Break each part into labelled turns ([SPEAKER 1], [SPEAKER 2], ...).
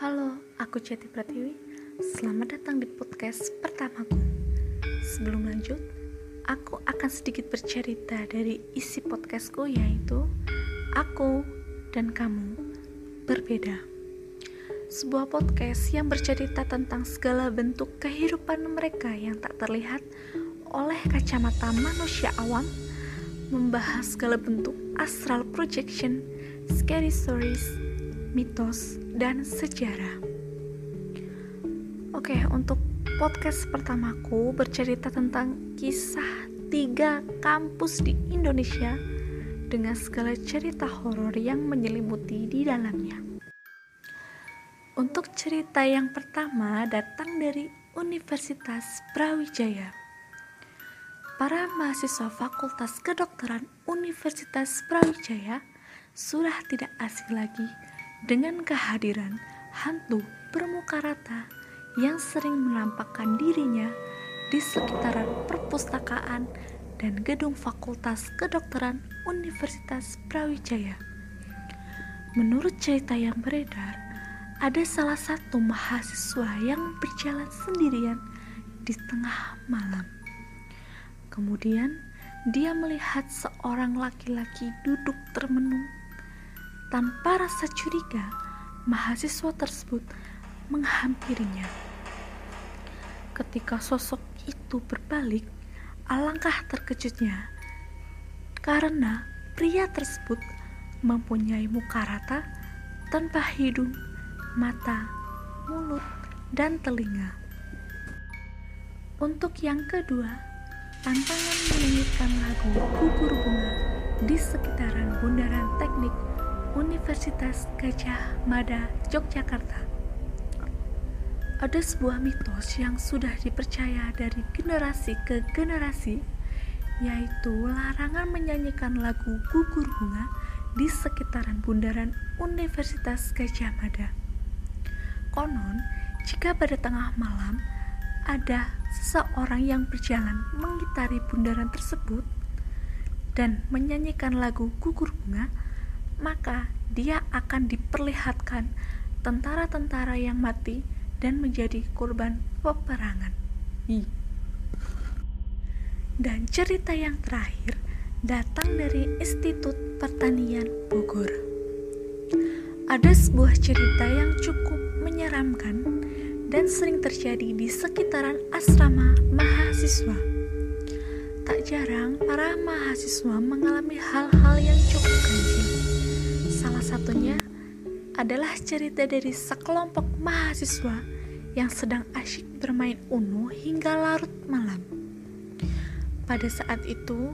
[SPEAKER 1] Halo, aku Jati Pratiwi. Selamat datang di podcast pertamaku. Sebelum lanjut, aku akan sedikit bercerita dari isi podcastku yaitu Aku dan Kamu Berbeda. Sebuah podcast yang bercerita tentang segala bentuk kehidupan mereka yang tak terlihat oleh kacamata manusia awam, membahas segala bentuk astral projection, scary stories, mitos, dan sejarah. Oke, untuk podcast pertamaku bercerita tentang kisah tiga kampus di Indonesia dengan segala cerita horor yang menyelimuti di dalamnya. Untuk cerita yang pertama datang dari Universitas Brawijaya. Para mahasiswa Fakultas Kedokteran Universitas Brawijaya sudah tidak asing lagi dengan kehadiran hantu bermuka rata yang sering menampakkan dirinya di sekitaran perpustakaan dan gedung Fakultas Kedokteran Universitas Brawijaya. Menurut cerita yang beredar, ada salah satu mahasiswa yang berjalan sendirian di tengah malam. Kemudian, dia melihat seorang laki-laki duduk termenung tanpa rasa curiga, mahasiswa tersebut menghampirinya. Ketika sosok itu berbalik, alangkah terkejutnya karena pria tersebut mempunyai muka rata tanpa hidung, mata, mulut, dan telinga. Untuk yang kedua, tantangan menyanyikan lagu gugur bunga di sekitaran bundaran teknik Universitas Gajah Mada, Yogyakarta. Ada sebuah mitos yang sudah dipercaya dari generasi ke generasi, yaitu larangan menyanyikan lagu gugur bunga di sekitaran bundaran Universitas Gajah Mada. Konon, jika pada tengah malam ada seseorang yang berjalan mengitari bundaran tersebut dan menyanyikan lagu gugur bunga, maka dia akan diperlihatkan tentara-tentara yang mati dan menjadi korban peperangan. Dan cerita yang terakhir datang dari Institut Pertanian Bogor. Ada sebuah cerita yang cukup menyeramkan dan sering terjadi di sekitaran asrama mahasiswa. Jarang para mahasiswa mengalami hal-hal yang cukup ganjil Salah satunya adalah cerita dari sekelompok mahasiswa yang sedang asyik bermain UNO hingga larut malam. Pada saat itu,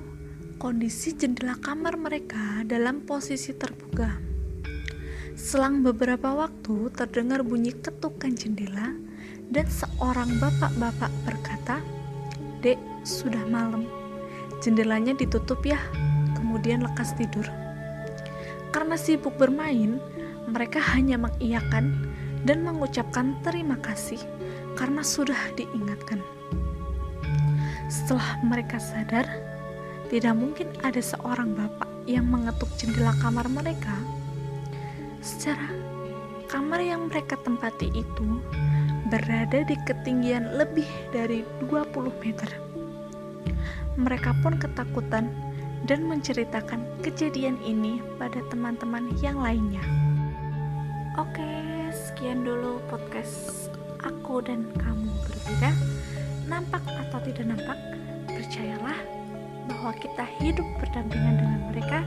[SPEAKER 1] kondisi jendela kamar mereka dalam posisi terbuka. Selang beberapa waktu terdengar bunyi ketukan jendela dan seorang bapak-bapak berkata, "Dek, sudah malam. Jendelanya ditutup ya." Kemudian lekas tidur. Karena sibuk bermain, mereka hanya mengiyakan dan mengucapkan terima kasih karena sudah diingatkan. Setelah mereka sadar, tidak mungkin ada seorang bapak yang mengetuk jendela kamar mereka. Secara kamar yang mereka tempati itu berada di ketinggian lebih dari 20 meter. Mereka pun ketakutan dan menceritakan kejadian ini pada teman-teman yang lainnya. Oke, sekian dulu podcast aku dan kamu berbeda. Nampak atau tidak nampak, percayalah bahwa kita hidup berdampingan dengan mereka.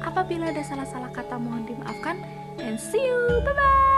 [SPEAKER 1] Apabila ada salah-salah kata mohon dimaafkan. And see you, bye-bye!